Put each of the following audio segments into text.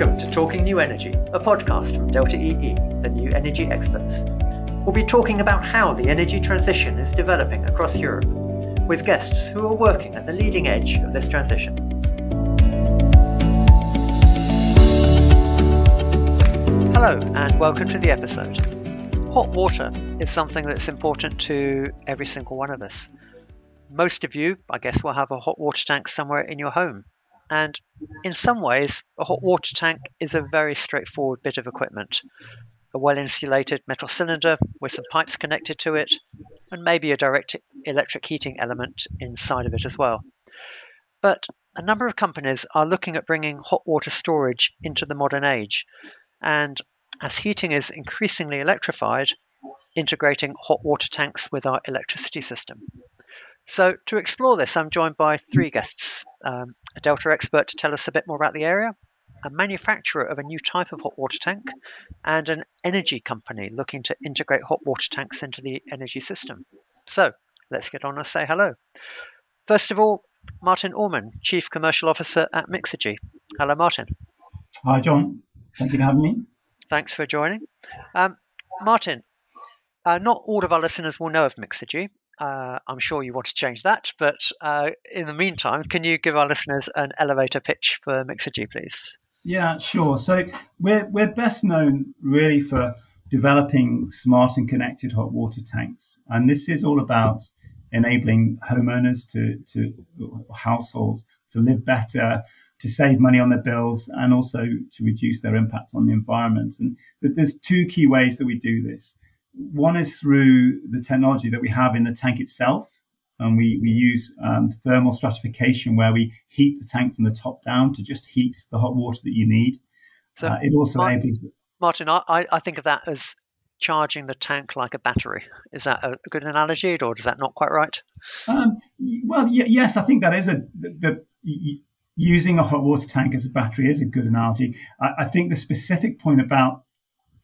Welcome to Talking New Energy, a podcast from Delta EE, the new energy experts. We'll be talking about how the energy transition is developing across Europe, with guests who are working at the leading edge of this transition. Hello, and welcome to the episode. Hot water is something that's important to every single one of us. Most of you, I guess, will have a hot water tank somewhere in your home and in some ways, a hot water tank is a very straightforward bit of equipment. A well insulated metal cylinder with some pipes connected to it, and maybe a direct electric heating element inside of it as well. But a number of companies are looking at bringing hot water storage into the modern age, and as heating is increasingly electrified, integrating hot water tanks with our electricity system. So, to explore this, I'm joined by three guests um, a Delta expert to tell us a bit more about the area, a manufacturer of a new type of hot water tank, and an energy company looking to integrate hot water tanks into the energy system. So, let's get on and say hello. First of all, Martin Orman, Chief Commercial Officer at Mixergy. Hello, Martin. Hi, John. Thank you for having me. Thanks for joining. Um, Martin, uh, not all of our listeners will know of Mixergy, uh, I'm sure you want to change that, but uh, in the meantime, can you give our listeners an elevator pitch for Mixergy, please? Yeah, sure. So we're we're best known really for developing smart and connected hot water tanks, and this is all about enabling homeowners to to households to live better, to save money on their bills, and also to reduce their impact on the environment. And there's two key ways that we do this. One is through the technology that we have in the tank itself. And we, we use um, thermal stratification where we heat the tank from the top down to just heat the hot water that you need. So uh, it also Martin, enables. Martin, I, I think of that as charging the tank like a battery. Is that a good analogy, or is that not quite right? Um, well, y- yes, I think that is a the, the, using a hot water tank as a battery is a good analogy. I, I think the specific point about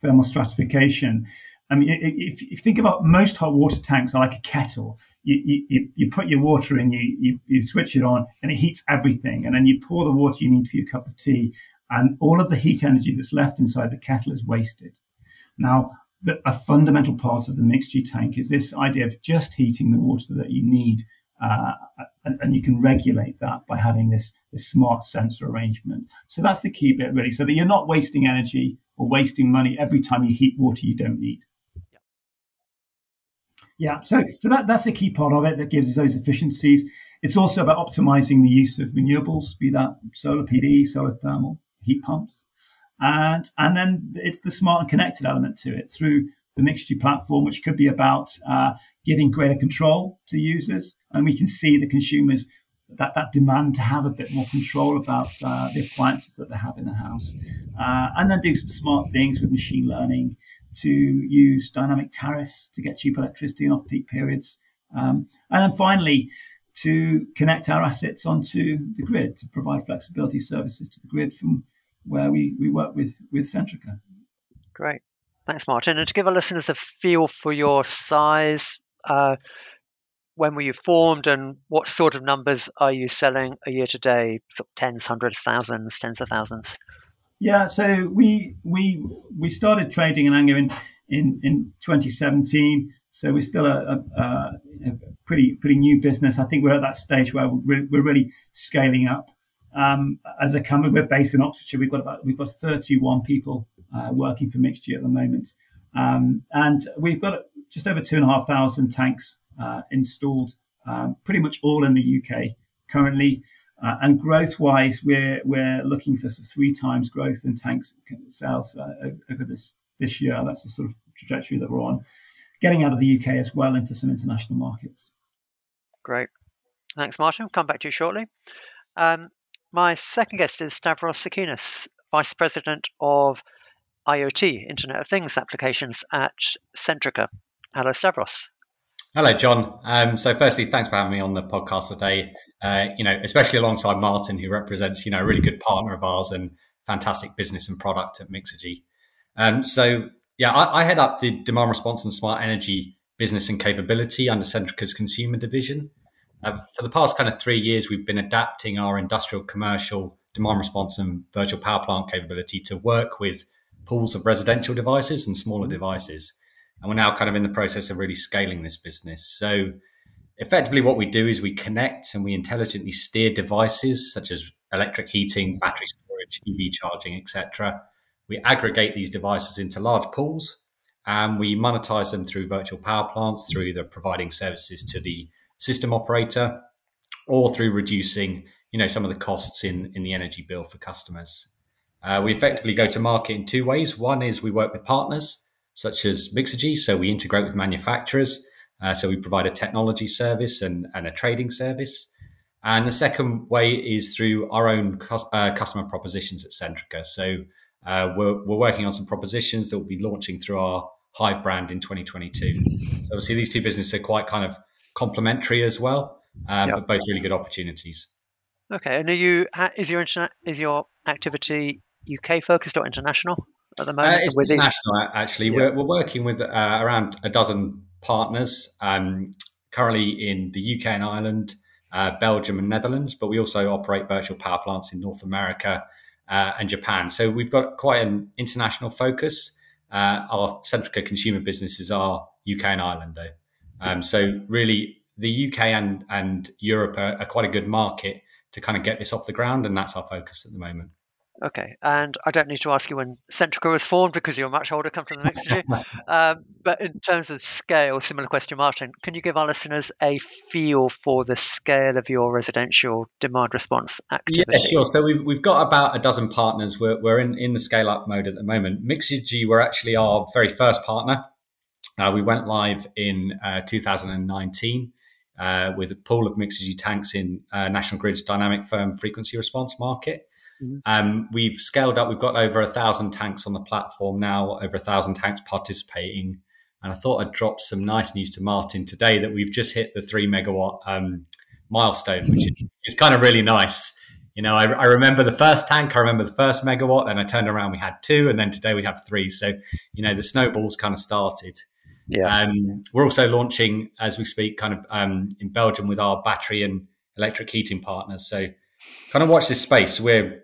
thermal stratification I mean, if, you think about most hot water tanks are like a kettle. You, you, you put your water in, you, you, you switch it on, and it heats everything. And then you pour the water you need for your cup of tea, and all of the heat energy that's left inside the kettle is wasted. Now, the, a fundamental part of the Mixergy tank is this idea of just heating the water that you need, uh, and, and, you can regulate that by having this, this smart sensor arrangement. So that's the key bit, really, so that you're not wasting energy or wasting money every time you heat water you don't need. Yeah, so so that, that's a key part of it that gives us those efficiencies. It's also about optimizing the use of renewables, be that solar PV, solar thermal, heat pumps, and and then it's the smart and connected element to it through the Mixergy platform, which could be about uh, giving greater control to users, and we can see the consumers that that demand to have a bit more control about uh, the appliances that they have in the house, uh, and then do some smart things with machine learning to use dynamic tariffs to get cheap electricity in off-peak periods. Um, and then finally, to connect our assets onto the grid to provide flexibility services to the grid from where we, we work with, with Centrica. Great. Thanks, Martin. And to give our listeners a feel for your size, uh, when were you formed and what sort of numbers are you selling a year to day? Sort of tens, hundreds, thousands, tens of thousands? Yeah, so we we we started trading in Ango in, in, in 2017. So we're still a, a, a, pretty pretty new business. I think we're at that stage where we're, we're really scaling up. Um, as a company, we're based in Oxfordshire. We've got about we've got 31 people uh, working for Mixergy at the moment, um, and we've got just over two and a half thousand tanks uh, installed, um, pretty much all in the UK currently. Uh, and growth-wise, we're we're looking for sort of three times growth in tanks sales uh, over this this year. That's the sort of trajectory that we're on. Getting out of the UK as well into some international markets. Great, thanks, Martin. I'll come back to you shortly. Um, my second guest is Stavros Sachinis, Vice President of IoT, Internet of Things applications at Centrica. Hello, Stavros. Hello, John. Um, so, firstly, thanks for having me on the podcast today. Uh, you know, especially alongside Martin, who represents you know a really good partner of ours and fantastic business and product at Mixergy. Um, so, yeah, I, I, head up the demand response and smart energy business and capability under Centrica's consumer division. Uh, for the past kind of three years, we've been adapting our industrial, commercial, demand response and virtual power plant capability to work with pools of residential devices and smaller devices. And we're now kind of in the process of really scaling this business. So effectively what we do is we connect and we intelligently steer devices such as electric heating, battery storage, EV charging, etc. We aggregate these devices into large pools and we monetize them through virtual power plants through either providing services to the system operator or through reducing you know some of the costs in in the energy bill for customers uh, we effectively go to market in two ways one is we work with partners such as mixergy so we integrate with manufacturers uh, so we provide a technology service and, and a trading service and the second way is through our own uh, customer propositions at centrica so uh, we're, we're working on some propositions that will be launching through our Hive brand in 2022. So obviously these two businesses are quite kind of complementary as well, um, yep. but both really good opportunities. Okay, and are you is your internet is your activity UK focused or international at the moment? Uh, it's international actually. Yeah. We're, we're working with uh, around a dozen partners um, currently in the UK and Ireland, uh, Belgium and Netherlands, but we also operate virtual power plants in North America uh, and Japan. So we've got quite an international focus. Uh, our Centrica consumer businesses are UK and Ireland, though. Um, so really, the UK and and Europe are, are, quite a good market to kind of get this off the ground, and that's our focus at the moment. Okay, and I don't need to ask you when Centrica was formed because you're a much older company than Mixergy. um, but in terms of scale, similar question, Martin. Can you give our listeners a feel for the scale of your residential demand response activity? Yeah, sure. So we've, we've got about a dozen partners. We're, we're in, in the scale up mode at the moment. Mixergy were actually our very first partner. Uh, we went live in uh, 2019 uh, with a pool of Mixergy tanks in uh, National Grid's dynamic firm frequency response market. Mm-hmm. Um, we've scaled up. We've got over a thousand tanks on the platform now, over a thousand tanks participating. And I thought I'd drop some nice news to Martin today that we've just hit the three megawatt um, milestone, which is, is, kind of really nice. You know, I, I, remember the first tank, I remember the first megawatt, and I turned around, we had two, and then today we have three. So, you know, the snowballs kind of started. Yeah. Um, we're also launching as we speak, kind of um, in Belgium with our battery and electric heating partners. So, kind of watch this space. We're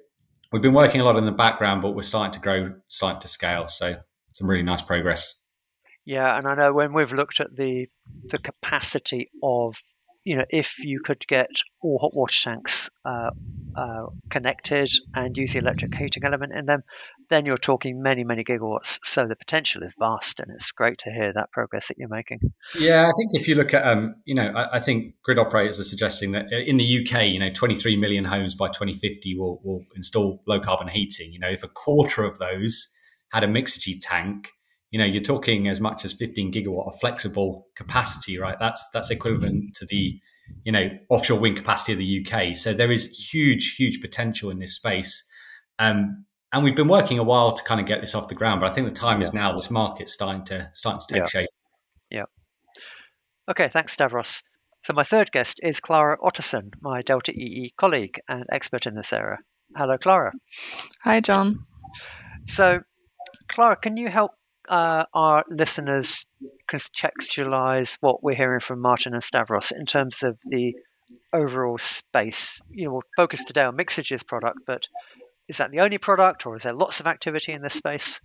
we've been working a lot in the background, but we're starting to grow, starting to scale. So, some really nice progress. Yeah, and I know when we've looked at the the capacity of you know, if you could get all hot water tanks uh, uh, connected and use the electric heating element in them, then you're talking many, many gigawatts. So the potential is vast, and it's great to hear that progress that you're making. Yeah, I think if you look at, um, you know, I, I, think grid operators are suggesting that uh, in the UK, you know, 23 million homes by 2050 will, will install low carbon heating. You know, if a quarter of those had a Mixergy tank, you know, you're talking as much as 15 gigawatt of flexible capacity, right? That's that's equivalent to the, you know, offshore wind capacity of the UK. So there is huge, huge potential in this space. Um, and we've been working a while to kind of get this off the ground, but I think the time yeah. is now. This market's starting to starting to take yeah. shape. Yeah. Okay, thanks, Stavros. So my third guest is Clara Otterson, my Delta EE colleague and expert in this area. Hello, Clara. Hi, John. So, Clara, can you help uh, our listeners contextualize what we're hearing from Martin and Stavros in terms of the overall space? You know, we'll focus today on Mixergy's product, but is that the only product, or is there lots of activity in this space?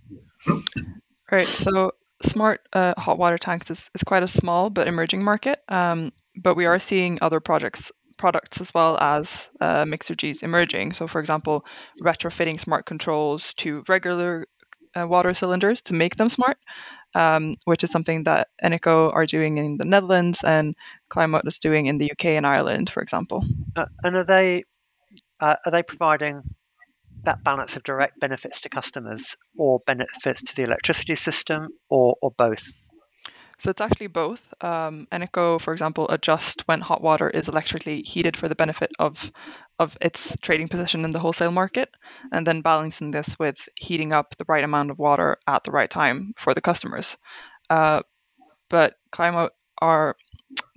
Right. So smart uh, hot water tanks is, is quite a small but emerging market, um, but we are seeing other projects products as well as uh, emerging. So, for example, retrofitting smart controls to regular uh, water cylinders to make them smart, um, which is something that Eneco are doing in the Netherlands and Climote is doing in the UK and Ireland, for example. Uh, and are they uh, are they providing that balance of direct benefits to customers or benefits to the electricity system, or, or both? So it's actually both. Um, Eneco, for example, adjust when hot water is electrically heated for the benefit of of its trading position in the wholesale market, and then balancing this with heating up the right amount of water at the right time for the customers. Uh, but Climote are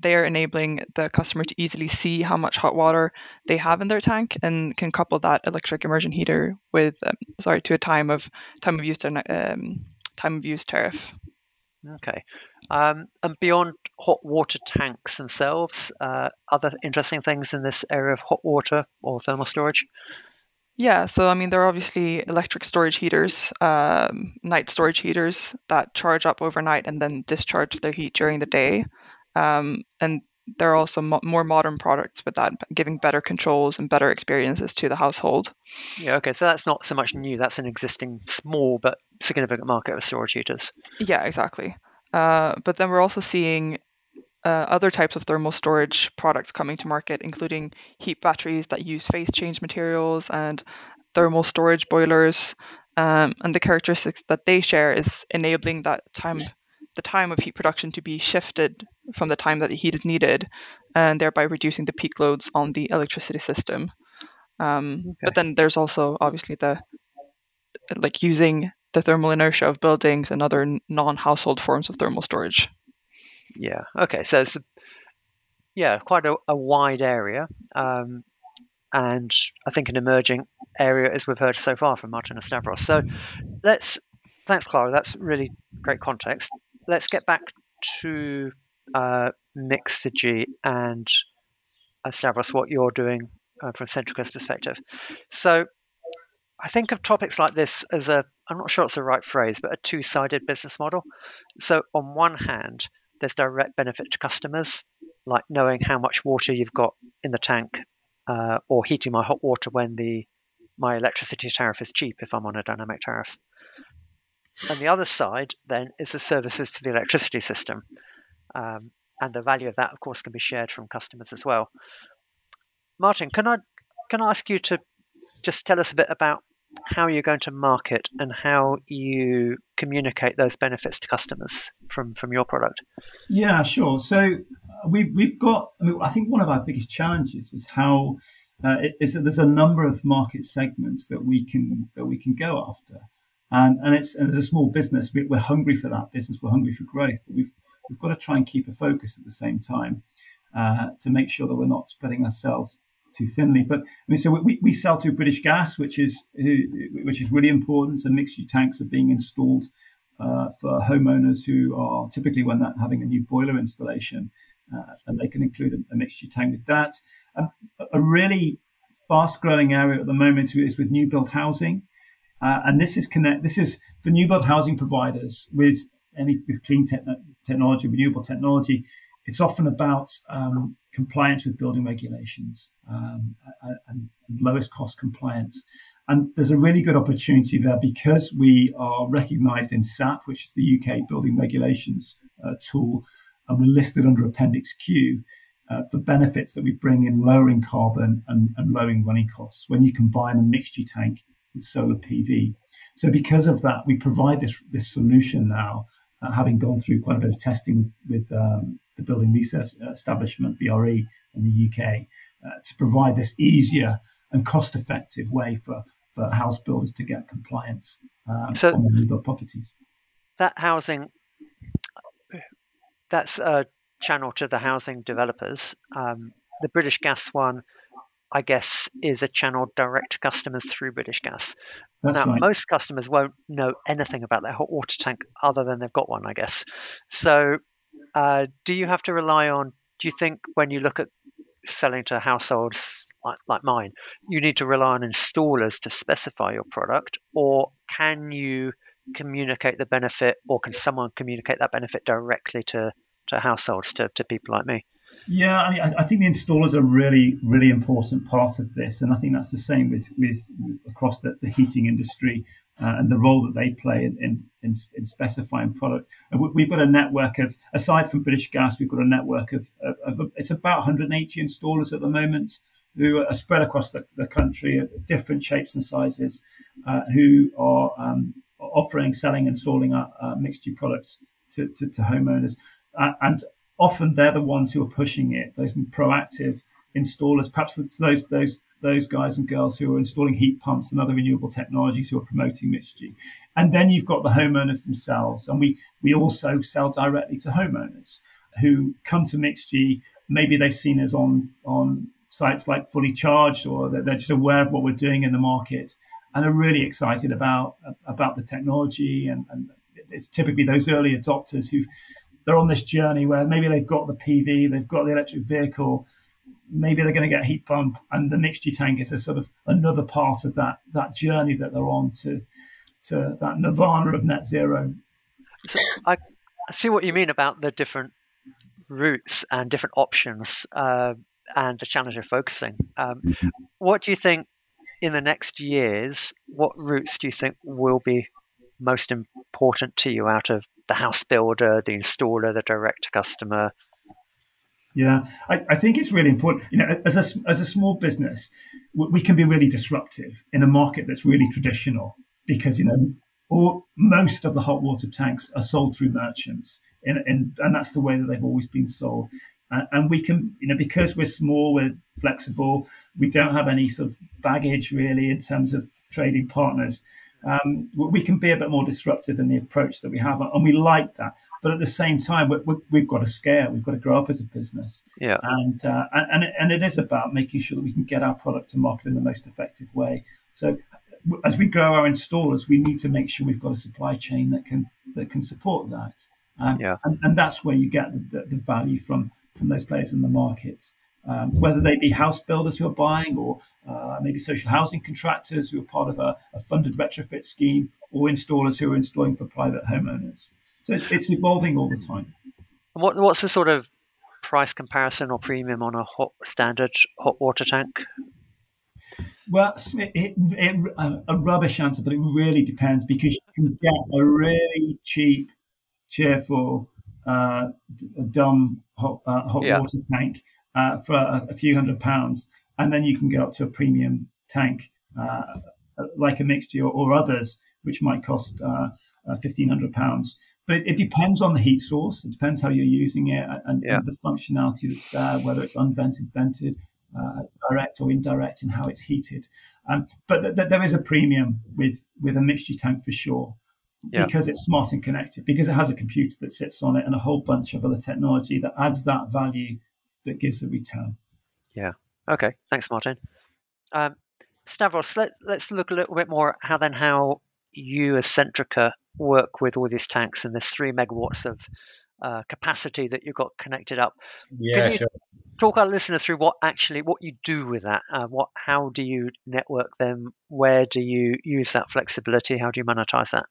they are enabling the customer to easily see how much hot water they have in their tank and can couple that electric immersion heater with um, sorry to a time of time of use um, time of use tariff. Okay. Um, and beyond hot water tanks themselves, uh, other interesting things in this area of hot water or thermal storage? Yeah, so I mean, there are obviously electric storage heaters, um, night storage heaters that charge up overnight and then discharge their heat during the day. Um, and there are also mo- more modern products with that, giving better controls and better experiences to the household. Yeah, okay, so that's not so much new. That's an existing small but significant market of storage heaters. Yeah, exactly. Uh, but then we're also seeing uh, other types of thermal storage products coming to market, including heat batteries that use phase change materials and thermal storage boilers. Um, and the characteristics that they share is enabling that time, the time of heat production to be shifted from the time that the heat is needed, and thereby reducing the peak loads on the electricity system. Um, okay. But then there's also obviously the like using the thermal inertia of buildings and other non-household forms of thermal storage. Yeah. Okay. So it's yeah quite a, a wide area, um, and I think an emerging area as we've heard so far from Martin and Stavros. So let's thanks, Clara. That's really great context. Let's get back to uh, Mixergy and uh, Stavros, what you're doing uh, from Centrica's perspective. So I think of topics like this as a, I'm not sure it's the right phrase, but a two sided business model. So, on one hand, there's direct benefit to customers, like knowing how much water you've got in the tank uh, or heating my hot water when the my electricity tariff is cheap if I'm on a dynamic tariff. And the other side then is the services to the electricity system. Um, and the value of that, of course, can be shared from customers as well. Martin, can I can I ask you to just tell us a bit about how you're going to market and how you communicate those benefits to customers from from your product? Yeah, sure. So uh, we've we've got. I mean, I think one of our biggest challenges is how uh, is that there's a number of market segments that we can that we can go after, and and it's and as a small business, we, we're hungry for that business. We're hungry for growth, but we've we've got to try and keep a focus at the same time uh, to make sure that we're not spreading ourselves too thinly. But I mean, so we, we sell through British Gas, which is which is really important. And Mixergy tanks are being installed uh, for homeowners who are typically when they're having a new boiler installation, uh, and they can include a, a Mixergy tank with that. Um, a really fast-growing area at the moment is with new build housing, uh, and this is connect. This is for new build housing providers with any with clean te- technology, renewable technology it's often about um, compliance with building regulations um, and, lowest cost compliance. And there's a really good opportunity there because we are recognised in SAP, which is the UK building regulations uh, tool, and we're listed under Appendix Q. Uh, for benefits that we bring in lowering carbon and, and lowering running costs when you combine a Mixergy tank with solar PV. So because of that, we provide this this solution now, uh, having gone through quite a bit of testing with um, the Building Research Establishment, BRE, in the UK, uh, to provide this easier and cost effective way for, for house builders to get compliance uh, so on new build properties. That housing, that's a channel to the housing developers. Um, the British Gas one, I guess, is a channel direct to customers through British Gas. That's now, right. most customers won't know anything about their hot water tank other than they've got one, I guess. So uh, do you have to rely on? Do you think when you look at selling to households like, like mine, you need to rely on installers to specify your product, or can you communicate the benefit, or can someone communicate that benefit directly to to households, to, to people like me? Yeah, I mean, I, think the installers are really, really important part of this, and I think that's the same with with across the, the heating industry uh, and the role that they play in, in, in, in specifying product. And we've got a network of, aside from British Gas, we've got a network of, of, of it's about 180 installers at the moment who are spread across the, the country at different shapes and sizes, uh, who are um, offering, selling, installing our, our Mixergy products to, to, to homeowners. Uh, and often they're the ones who are pushing it, those proactive installers. Perhaps it's those those those guys and girls who are installing heat pumps and other renewable technologies who are promoting Mixergy. And then you've got the homeowners themselves. And we, we also sell directly to homeowners who come to Mixergy. Maybe they've seen us on, on sites like Fully Charged or they're just aware of what we're doing in the market and are really excited about, about the technology. And, and it's typically those early adopters who've, they're on this journey where maybe they've got the PV, they've got the electric vehicle, maybe they're going to get a heat pump, and the Mixergy tank is a sort of another part of that that journey that they're on to to that nirvana of net zero. So I, I see what you mean about the different routes and different options uh, and the challenge of focusing. Um, mm-hmm. What do you think in the next years? What routes do you think will be most important to you out of the house builder, the installer, the direct customer? Yeah, I, I, think it's really important. You know, as a, as a small business, we can be really disruptive in a market that's really traditional because, you know, all, most of the hot water tanks are sold through merchants, and, and, and that's the way that they've always been sold. And, and we can, you know, because we're small, we're flexible, we don't have any sort of baggage really in terms of trading partners um, we can be a bit more disruptive in the approach that we have, and we like that. But at the same time, we have got to scale. We've got to grow up as a business. Yeah. And uh, and and it is about making sure that we can get our product to market in the most effective way. So as we grow our installers, we need to make sure we've got a supply chain that can that can support that. Um, yeah. And, and that's where you get the, the, the value from from those players in the market um, whether they be house builders who are buying or uh, maybe social housing contractors who are part of a, a, funded retrofit scheme or installers who are installing for private homeowners. So it's, it's evolving all the time. What, what's the sort of price comparison or premium on a hot, standard hot water tank? Well, it, it, it, a rubbish answer, but it really depends because you can get a really cheap, cheerful, uh, dumb hot, uh, hot yeah. water tank uh, for a, a, few hundred pounds, and then you can go up to a premium tank uh, like a Mixergy or, others, which might cost uh, uh fifteen hundred pounds. But it, it, depends on the heat source. It depends how you're using it and, yeah. and the functionality that's there, whether it's unvented, vented. Uh, direct or indirect, and how it's heated, um, but th- th- there is a premium with with a Mixergy tank for sure yeah. because it's smart and connected, because it has a computer that sits on it and a whole bunch of other technology that adds that value that gives a return. Yeah. Okay. Thanks, Martin. Um, Stavros, let, let's look a little bit more how then how you as Centrica work with all these tanks and this three megawatts of uh, capacity that you've got connected up. Yeah, sure. Talk our listener through what actually what you do with that. Uh, what how do you network them? Where do you use that flexibility? How do you monetize that?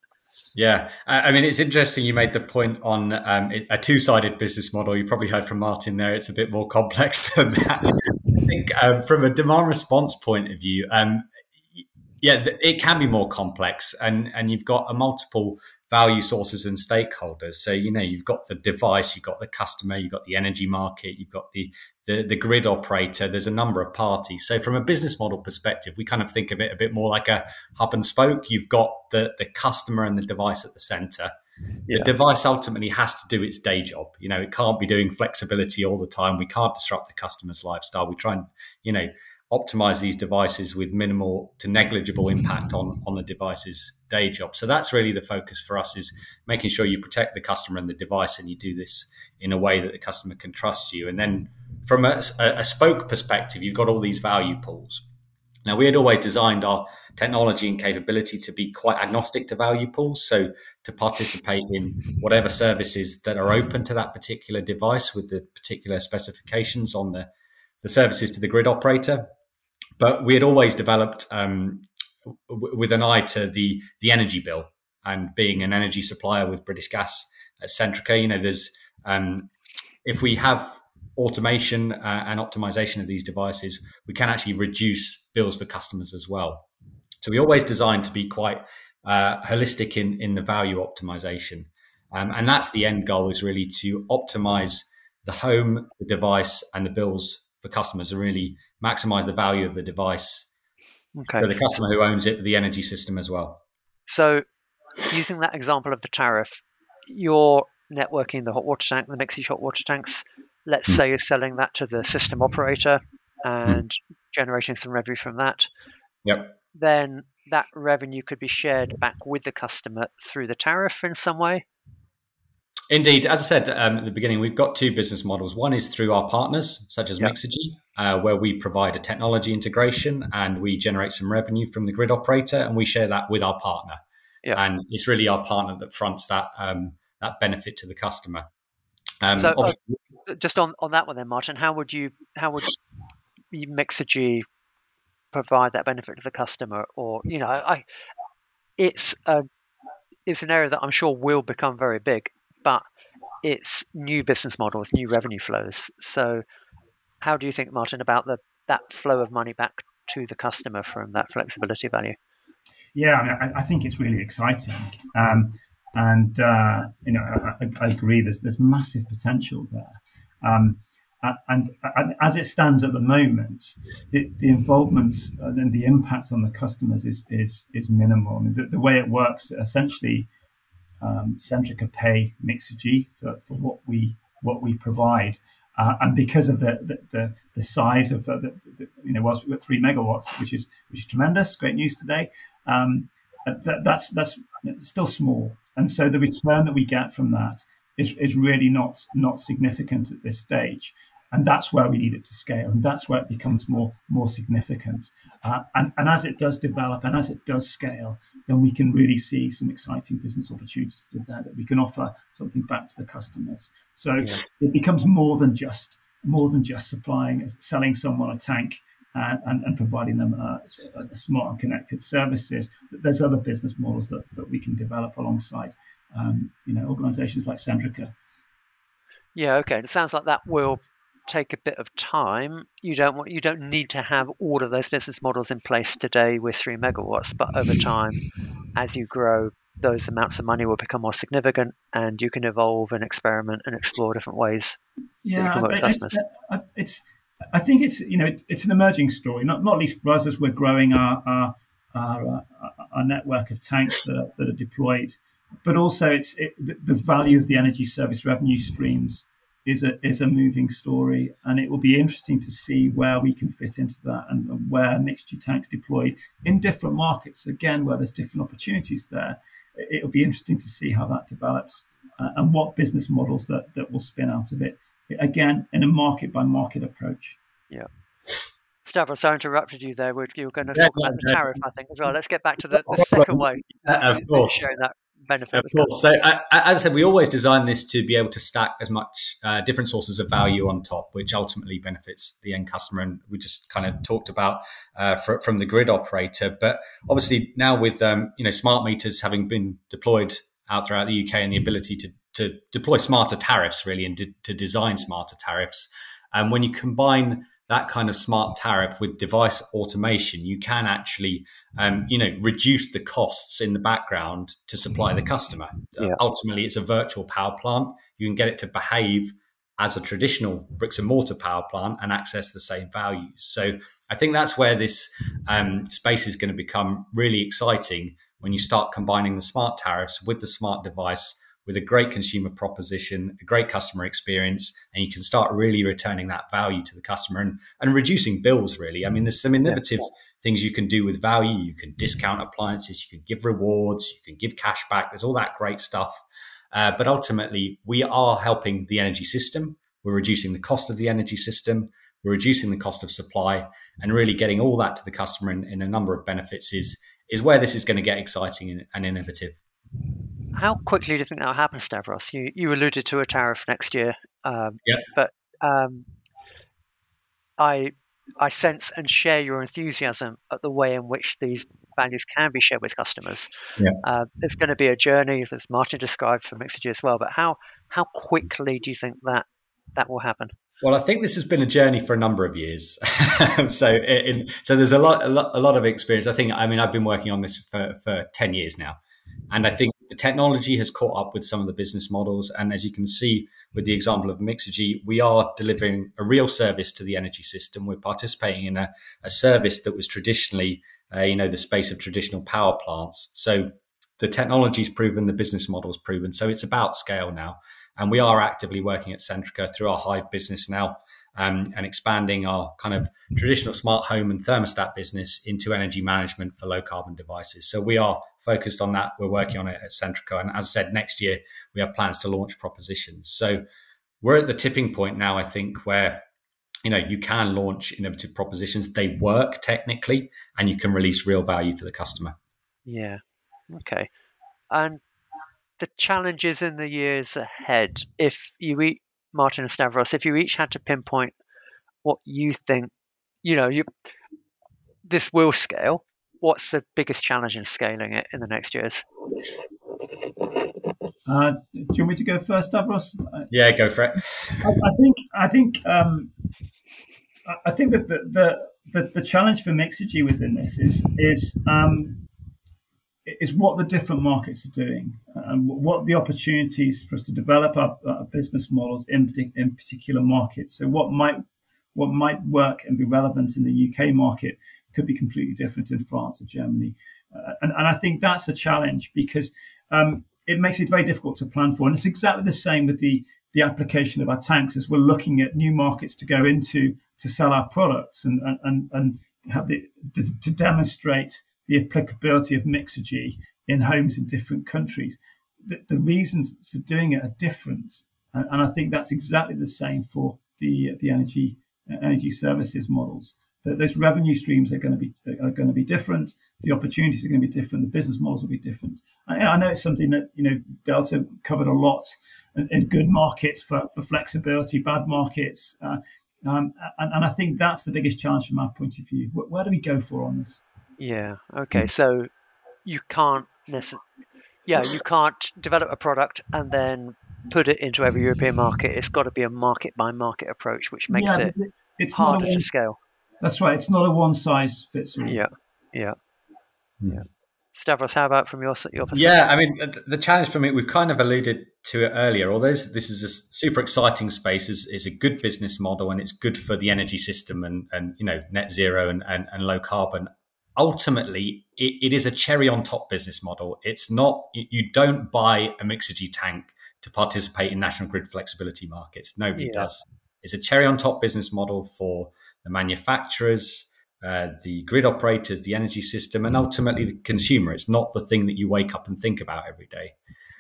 Yeah, I mean, it's interesting you made the point on um, a two sided business model. You probably heard from Martin there, it's a bit more complex than that. I think um, from a demand response point of view, um, yeah, it can be more complex, and, and you've got a multiple value sources and stakeholders. So, you know, you've got the device, you've got the customer, you've got the energy market, you've got the, the, the grid operator. There's a number of parties. So, from a business model perspective, we kind of think of it a bit more like a hub and spoke. You've got the, the customer and the device at the center. Yeah. The device ultimately has to do its day job. You know, it can't be doing flexibility all the time. We can't disrupt the customer's lifestyle. We try and, you know, optimize these devices with minimal to negligible impact on, on the device's day job. So that's really the focus for us is making sure you protect the customer and the device and you do this in a way that the customer can trust you. And then from a, a spoke perspective, you've got all these value pools. Now, we had always designed our technology and capability to be quite agnostic to value pools. So, to participate in whatever services that are open to that particular device with the particular specifications on the, the services to the grid operator. But we had always developed um, w- with an eye to the the energy bill and being an energy supplier with British Gas at Centrica. You know, there's um, if we have automation uh, and optimization of these devices, we can actually reduce bills for customers as well. So we always designed to be quite uh, holistic in in the value optimization, um, and that's the end goal is really to optimize the home, the device, and the bills for customers, and really maximize the value of the device okay. for the customer who owns it, the energy system as well. So, using that example of the tariff, you're networking the hot water tank, the Mixergy hot water tanks. Let's mm. say you're selling that to the system operator and mm. generating some revenue from that. Yep. Then that revenue could be shared back with the customer through the tariff in some way. Indeed, as I said um, at the beginning, we've got two business models. One is through our partners, such as yep. Mixergy, uh, where we provide a technology integration and we generate some revenue from the grid operator, and we share that with our partner. Yep. And it's really our partner that fronts that um, that benefit to the customer. Um, so, uh, just on, on that one, then, Martin, how would you how would Mixergy provide that benefit to the customer, or you know, I it's a it's an area that I'm sure will become very big, but it's new business models, new revenue flows. So, how do you think, Martin, about the that flow of money back to the customer from that flexibility value? Yeah, I, mean, I, I think it's really exciting, um, and uh, you know, I, I, agree. There's there's massive potential there. Um, and, and, as it stands at the moment, the, the involvement and the impact on the customers is is, is minimal. I mean, the, the way it works, essentially, um, Centrica pay Mixergy for, for what we what we provide, uh, and because of the the, the, the size of uh, the, the, you know, whilst we've got three megawatts, which is which is tremendous, great news today. Um, that, that's that's still small, and so the return that we get from that is, is really not not significant at this stage and that's where we need it to scale and that's where it becomes more more significant uh, and, and as it does develop and as it does scale then we can really see some exciting business opportunities through there that we can offer something back to the customers so yeah. it becomes more than just more than just supplying selling someone a tank uh, and, and, providing them a smart and connected services there's other business models that, that we can develop alongside um, you know organizations like Centrica yeah, okay. It sounds like that will take a bit of time. You don't want you don't need to have all of those business models in place today with three megawatts, but over time, as you grow, those amounts of money will become more significant, and you can evolve and experiment and explore different ways. Yeah, it's, it's, I think it's you know it, it's an emerging story, not not least for us as we're growing our our our, uh, our network of tanks that are, that are deployed, but also it's it, the, the value of the energy service revenue streams is a is a moving story, and it will be interesting to see where we can fit into that and, where Mixergy tanks deployed in different markets. Again, where there's different opportunities there, it will be interesting to see how that develops uh, and what business models that that will spin out of it. Again, in a market by market approach. Yeah. Stavros, I interrupted you there. you were going to talk about the tariff, I think, as well. Let's get back to the, the second way. of course. That benefit. Of course. So, uh, as I said, we always design this to be able to stack as much uh, different sources of value on top, which ultimately benefits the end customer. And we just kind of talked about uh, for, from the grid operator, but obviously now with um, you know smart meters having been deployed out throughout the UK and the ability to to deploy smarter tariffs really and to, to design smarter tariffs, and um, when you combine that kind of smart tariff with device automation, you can actually, um, you know, reduce the costs in the background to supply the customer. Yeah. ultimately, it's a virtual power plant. You can get it to behave as a traditional bricks and mortar power plant and access the same values. So I think that's where this um, space is going to become really exciting when you start combining the smart tariffs with the smart device with a great consumer proposition, a great customer experience, and you can start really returning that value to the customer and, and reducing bills, really. I mean, there's some innovative things you can do with value. You can discount appliances, you can give rewards, you can give cash back. There's all that great stuff. Uh, but ultimately, we are helping the energy system. We're reducing the cost of the energy system. We're reducing the cost of supply and really getting all that to the customer in, in a number of benefits is, is where this is going to get exciting and innovative. How quickly do you think that will happen, Stavros? You, you alluded to a tariff next year, um, yeah. but um, I I sense and share your enthusiasm at the way in which these values can be shared with customers. Yeah. Uh, it's going to be a journey, as Martin described for Mixergy as well. But how how quickly do you think that that will happen? Well, I think this has been a journey for a number of years. so, in, so there's a lot, a lot, a lot of experience. I think. I mean, I've been working on this for for ten years now. And I think the technology has caught up with some of the business models. And as you can see with the example of Mixergy, we are delivering a real service to the energy system. We're participating in a, a service that was traditionally, uh, you know, the space of traditional power plants. So the technology's proven, the business model's proven. So it's about scale now. And we are actively working at Centrica through our Hive business now um, and expanding our kind of traditional smart home and thermostat business into energy management for low carbon devices. So we are focused on that. We're working on it at Centrica. And as I said, next year we have plans to launch propositions. So we're at the tipping point now, I think, where you know you can launch innovative propositions they work technically and you can release real value for the customer yeah okay and the challenges in the years ahead if you Martin and Stavros, if you each had to pinpoint what you think you know, you this will scale. What's the biggest challenge in scaling it in the next years? Uh, do you want me to go first, Stavros? Yeah, go for it. I, I think I think um, I think that the, the the, the challenge for Mixergy within this is is um, is what the different markets are doing and what the opportunities for us to develop our, our business models in, in particular markets. So what might what might work and be relevant in the UK market could be completely different in France or Germany. Uh, and, and I think that's a challenge because um, it makes it very difficult to plan for. And it's exactly the same with the, the application of our tanks as we're looking at new markets to go into to sell our products and, and, and have the, to, to demonstrate the applicability of Mixergy in homes in different countries. The, the reasons for doing it are different. And, and, I think that's exactly the same for the, the energy, uh, energy services models that those revenue streams are going to be are going to be different. The opportunities are going to be different. The business models will be different. I, I know it's something that you know Delta covered a lot in, in good markets for, for flexibility, bad markets, uh, um, and, and, I think that's the biggest challenge from our point of view. Where, where do we go for on this? Yeah. Okay. So you can't necessarily. Yeah, you can't develop a product and then put it into every European market. It's got to be a market by market approach, which makes yeah, it it's harder to scale that's right. It's not a one size fits all. Yeah, yeah, hmm. yeah. Stavros, how about from your your perspective? Yeah, I mean, the, the, challenge for me, we've kind of alluded to it earlier. Although this is a super exciting space, is, is a good business model, and it's good for the energy system and and you know net zero and and, and low carbon. Ultimately, it, it is a cherry on top business model. It's not you don't buy a Mixergy tank to participate in national grid flexibility markets. Nobody yeah. does. It's a cherry on top business model for the manufacturers, uh, the grid operators, the energy system, and ultimately the consumer. It's not the thing that you wake up and think about every day.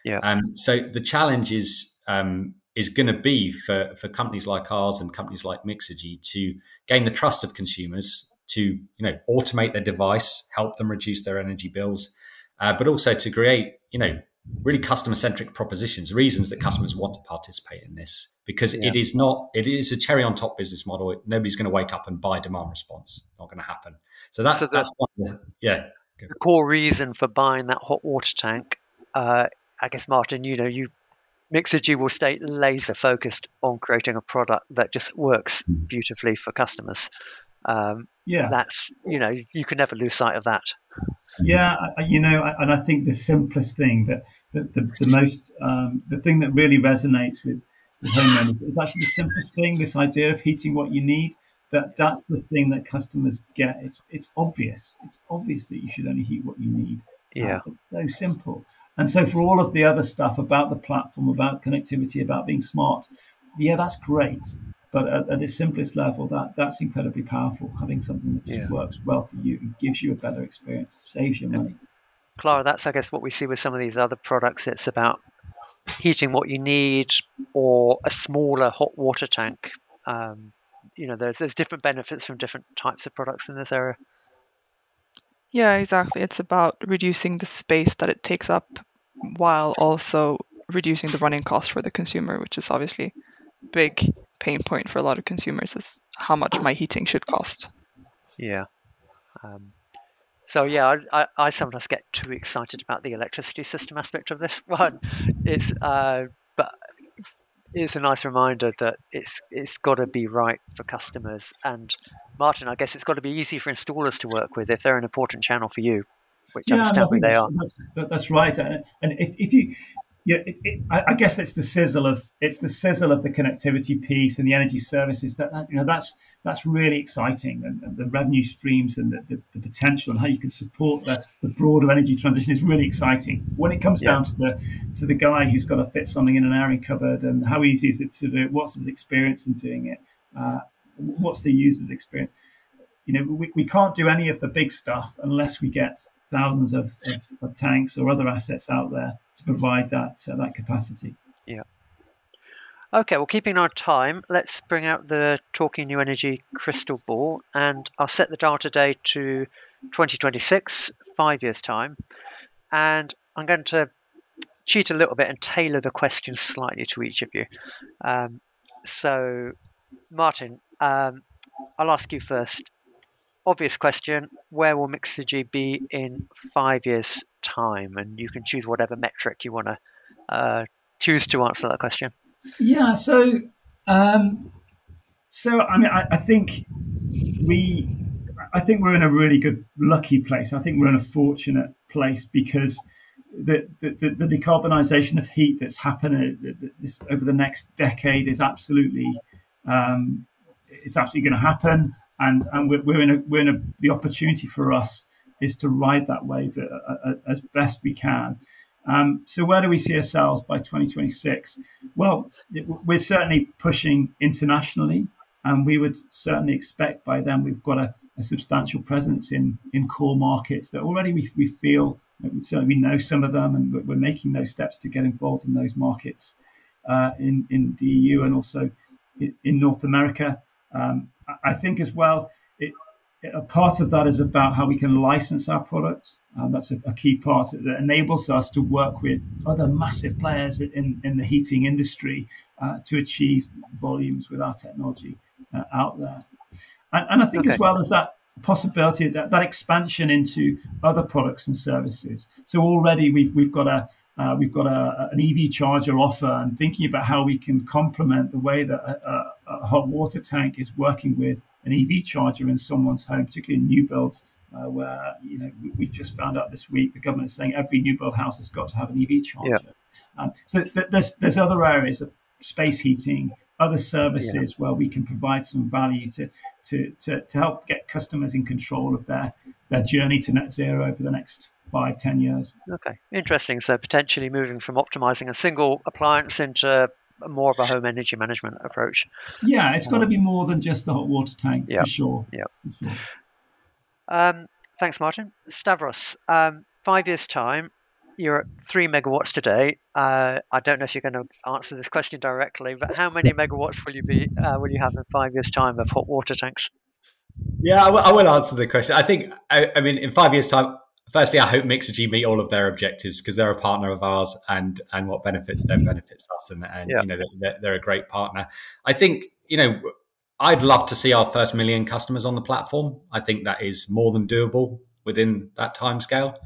Yeah. Um, so the challenge is um, is going to be for for companies like ours and companies like Mixergy to gain the trust of consumers to you know automate their device, help them reduce their energy bills, uh, but also to create you know really customer centric propositions, reasons that customers want to participate in this because yeah. it is not, it is a cherry on top business model. Nobody's going to wake up and buy demand response. Not going to happen. So that's, so the, that's one, the, yeah. The core reason for buying that hot water tank, uh, I guess, Martin, you know, you Mixergy will stay laser focused on creating a product that just works hmm. beautifully for customers. Um, yeah, that's you know you can never lose sight of that. Yeah, you know, and I think the simplest thing that, that the, the most um, the thing that really resonates with with homeowners is actually the simplest thing. This idea of heating what you need. That that's the thing that customers get. It's it's obvious. It's obvious that you should only heat what you need. Yeah, uh, it's so simple. And so for all of the other stuff about the platform, about connectivity, about being smart, yeah, that's great. But at, at its simplest level, that that's incredibly powerful. Having something that just yeah. works well for you and gives you a better experience, saves you money. Clara, that's I guess what we see with some of these other products. It's about heating what you need or a smaller hot water tank. Um, you know, there's there's different benefits from different types of products in this area. Yeah, exactly. It's about reducing the space that it takes up while also reducing the running cost for the consumer, which is obviously big pain point for a lot of consumers is how much my heating should cost. Yeah. Um, so yeah, I, I, sometimes get too excited about the electricity system aspect of this one. It's uh, but it's a nice reminder that it's it's got to be right for customers. And Martin, I guess it's got to be easy for installers to work with if they're an important channel for you, which yeah, understandably they are. That's right. And if, if you yeah, it, it, I, guess it's the sizzle of it's the sizzle of the connectivity piece and the energy services that, that you know that's that's really exciting and, and the revenue streams and the, the, the, potential and how you can support the, the broader energy transition is really exciting. When it comes yeah. down to the to the guy who's got to fit something in an airing cupboard and how easy is it to do it, what's his experience in doing it, uh, what's the user's experience. You know, we, we can't do any of the big stuff unless we get thousands of, of, of, tanks or other assets out there to provide that uh, that capacity. Yeah. Okay, well, keeping our time, let's bring out the Talking New Energy crystal ball, and I'll set the data today to 2026, five years' time, and I'm going to cheat a little bit and tailor the question slightly to each of you. Um, so, Martin, um, I'll ask you first. Obvious question: Where will Mixergy be in five years' time? And you can choose whatever metric you want to uh, choose to answer that question. Yeah. So, um, so I mean, I, I think we, I think we're in a really good, lucky place. I think we're in a fortunate place because the, the, the decarbonisation of heat that's happening over the next decade is absolutely um, it's absolutely going to happen, and and we're, we're in a we're in a the opportunity for us is to ride that wave uh, uh, as best we can. Um, so where do we see ourselves by 2026? Well, we're certainly pushing internationally, and we would certainly expect by then we've got a, a substantial presence in in core markets that already we, we feel certainly we know some of them, and we're making those steps to get involved in those markets uh, in in the EU and also in North America. Um, I think as well, it, a part of that is about how we can license our products. Um, that's a, a, key part that enables us to work with other massive players in, in the heating industry uh, to achieve volumes with our technology uh, out there. And, and I think okay. as well as that possibility that, that expansion into other products and services. So already we've we've got a uh, we've got a, an EV charger offer and thinking about how we can complement the way that a, a, hot water tank is working with an EV charger in someone's home, particularly in new builds, uh, where you know we, just found out this week the government is saying every new build house has got to have an EV charger. Yeah. Um, so th- there's there's other areas of space heating, other services yeah. where we can provide some value to, to, to, to help get customers in control of their, their journey to net zero over the next five, ten years. Okay, interesting. So potentially moving from optimizing a single appliance into more of a home energy management approach. Yeah, it's got to be more than just the hot water tank yeah. for sure. Yeah. Sure. Um, thanks, Martin. Stavros, um, five years' time, you're at three megawatts today. Uh, I don't know if you're going to answer this question directly, but how many megawatts will you be uh, will you have in five years' time of hot water tanks? Yeah, I, w- I will answer the question. I think, I, I, mean, in five years' time, firstly, I hope Mixergy meet all of their objectives because they're a partner of ours, and and what benefits them benefits us, and, and yeah. you know they're, they're a great partner. I think you know I'd love to see our first million customers on the platform. I think that is more than doable within that time scale.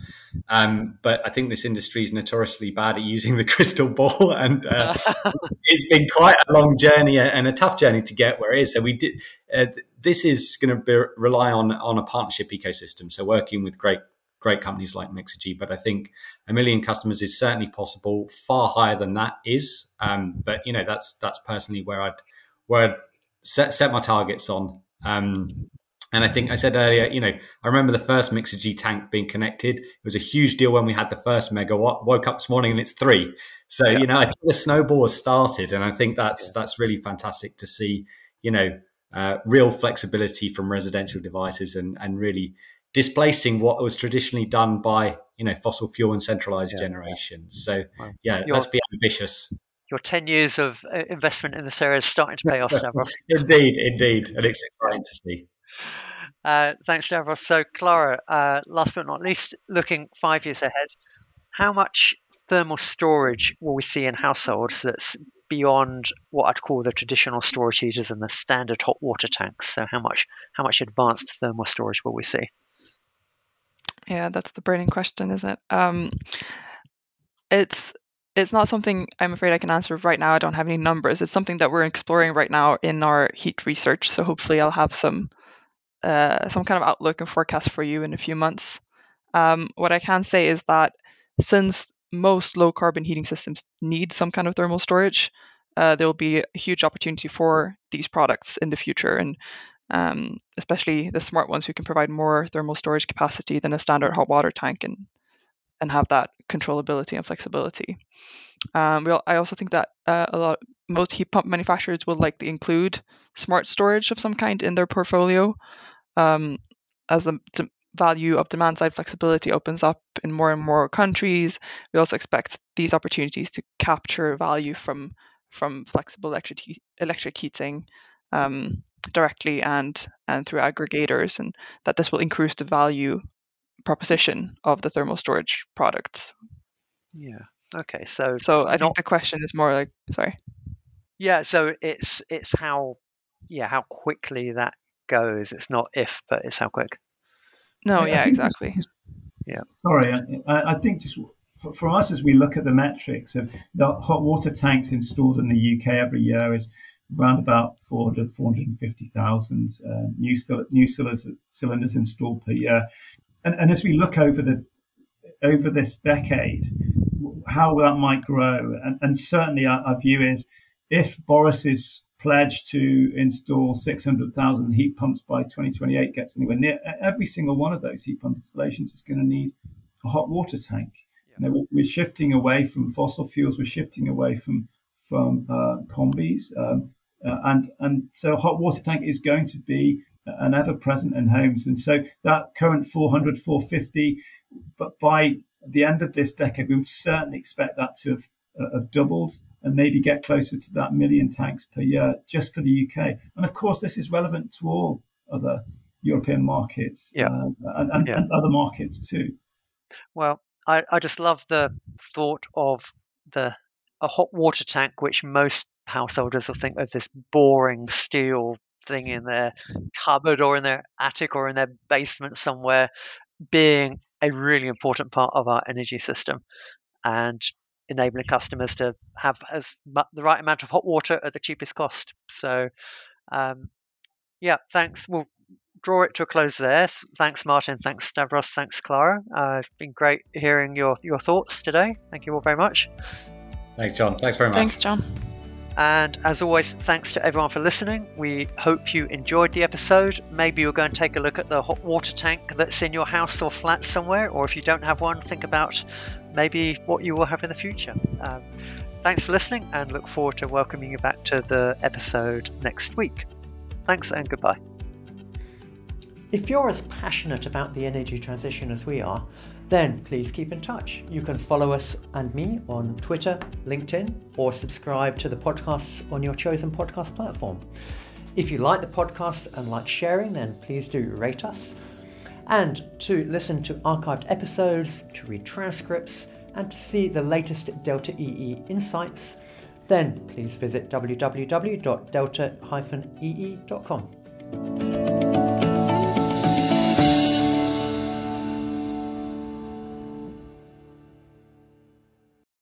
Um, but I think this industry is notoriously bad at using the crystal ball, and uh, it's been quite a long journey and a tough journey to get where it is. So we did. Uh, this is going to rely on on a partnership ecosystem. So working with great great companies like Mixergy, but I think a million customers is certainly possible. Far higher than that is, um, but you know that's that's personally where I'd where I'd set set my targets on. Um, and I think I said earlier, you know, I remember the first Mixergy tank being connected. It was a huge deal when we had the first megawatt. Woke up this morning and it's three. So yeah. you know, I think the snowball has started, and I think that's yeah. that's really fantastic to see. You know, uh, real flexibility from residential devices and and really displacing what was traditionally done by you know fossil fuel and centralized yeah. generations. So yeah, let's be ambitious your 10 years of uh, investment in this area is starting to pay off, Stavros. indeed, indeed. And it's exciting to see. Uh, thanks, Stavros. So, Clara, uh, last but not least, looking five years ahead, how much thermal storage will we see in households that's beyond what I'd call the traditional storage heaters and the standard hot water tanks? So, how much how much advanced thermal storage will we see? Yeah, that's the burning question, isn't it? Um, it's it's not something I'm afraid I can answer right now. I don't have any numbers. It's something that we're exploring right now in our heat research. So hopefully, I'll have some uh, some kind of outlook and forecast for you in a few months. Um, what I can say is that since most low carbon heating systems need some kind of thermal storage, uh, there will be a huge opportunity for these products in the future, and um, especially the smart ones who can provide more thermal storage capacity than a standard hot water tank and and have that controllability and flexibility. Um, we'll, I also think that uh, a lot most heat pump manufacturers will likely include smart storage of some kind in their portfolio, um, as the, value of demand side flexibility opens up in more and more countries, we also expect these opportunities to capture value from from flexible electric electric heating um, directly and and through aggregators, and that this will increase the value proposition of the thermal storage products. Yeah. Okay. So so I not, think the question is more like sorry. Yeah. So it's it's how yeah how quickly that goes. It's not if, but it's how quick. No, yeah, exactly. Yeah. Sorry, I, I think just for, for, us as we look at the metrics of the hot water tanks installed in the UK every year is around about 400, 450,000 uh, new, new cylinders, cylinders installed per year. And, and as we look over the over this decade, how that might grow, and, and certainly our, our view is if Boris's pledge to install 600,000 heat pumps by 2028 gets anywhere near, every single one of those heat pump installations is going to need a hot water tank. You know, we're shifting away from fossil fuels. We're shifting away from from uh, combis, um, uh, and and so a hot water tank is going to be an ever present in homes. And so that current 400, 450, but by the end of this decade, we would certainly expect that to have, uh, have doubled and maybe get closer to that million tanks per year just for the UK. And of course, this is relevant to all other European markets yeah. uh, and, and, yeah. and, other markets too. Well, I, I just love the thought of the a hot water tank, which most householders will think of this boring steel thing in their cupboard or in their attic or in their basement somewhere being a really important part of our energy system. And enabling customers to have as the right amount of hot water at the cheapest cost. So, um, yeah, thanks. We'll draw it to a close there. Thanks, Martin. Thanks, Stavros. Thanks, Clara. Uh, it's been great hearing your, your thoughts today. Thank you all very much. Thanks, John. Thanks very much. Thanks, John. And as always, thanks to everyone for listening. We hope you enjoyed the episode. Maybe you'll go and take a look at the hot water tank that's in your house or flat somewhere, or if you don't have one, think about maybe what you will have in the future. Um, thanks for listening and look forward to welcoming you back to the episode next week. Thanks and goodbye. If you're as passionate about the energy transition as we are, then please keep in touch. You can follow us and me on Twitter, LinkedIn, or subscribe to the podcasts on your chosen podcast platform. If you like the podcast and like sharing, then please do rate us. And to listen to archived episodes, to read transcripts, and to see the latest Delta EE insights, then please visit www.delta-ee.com.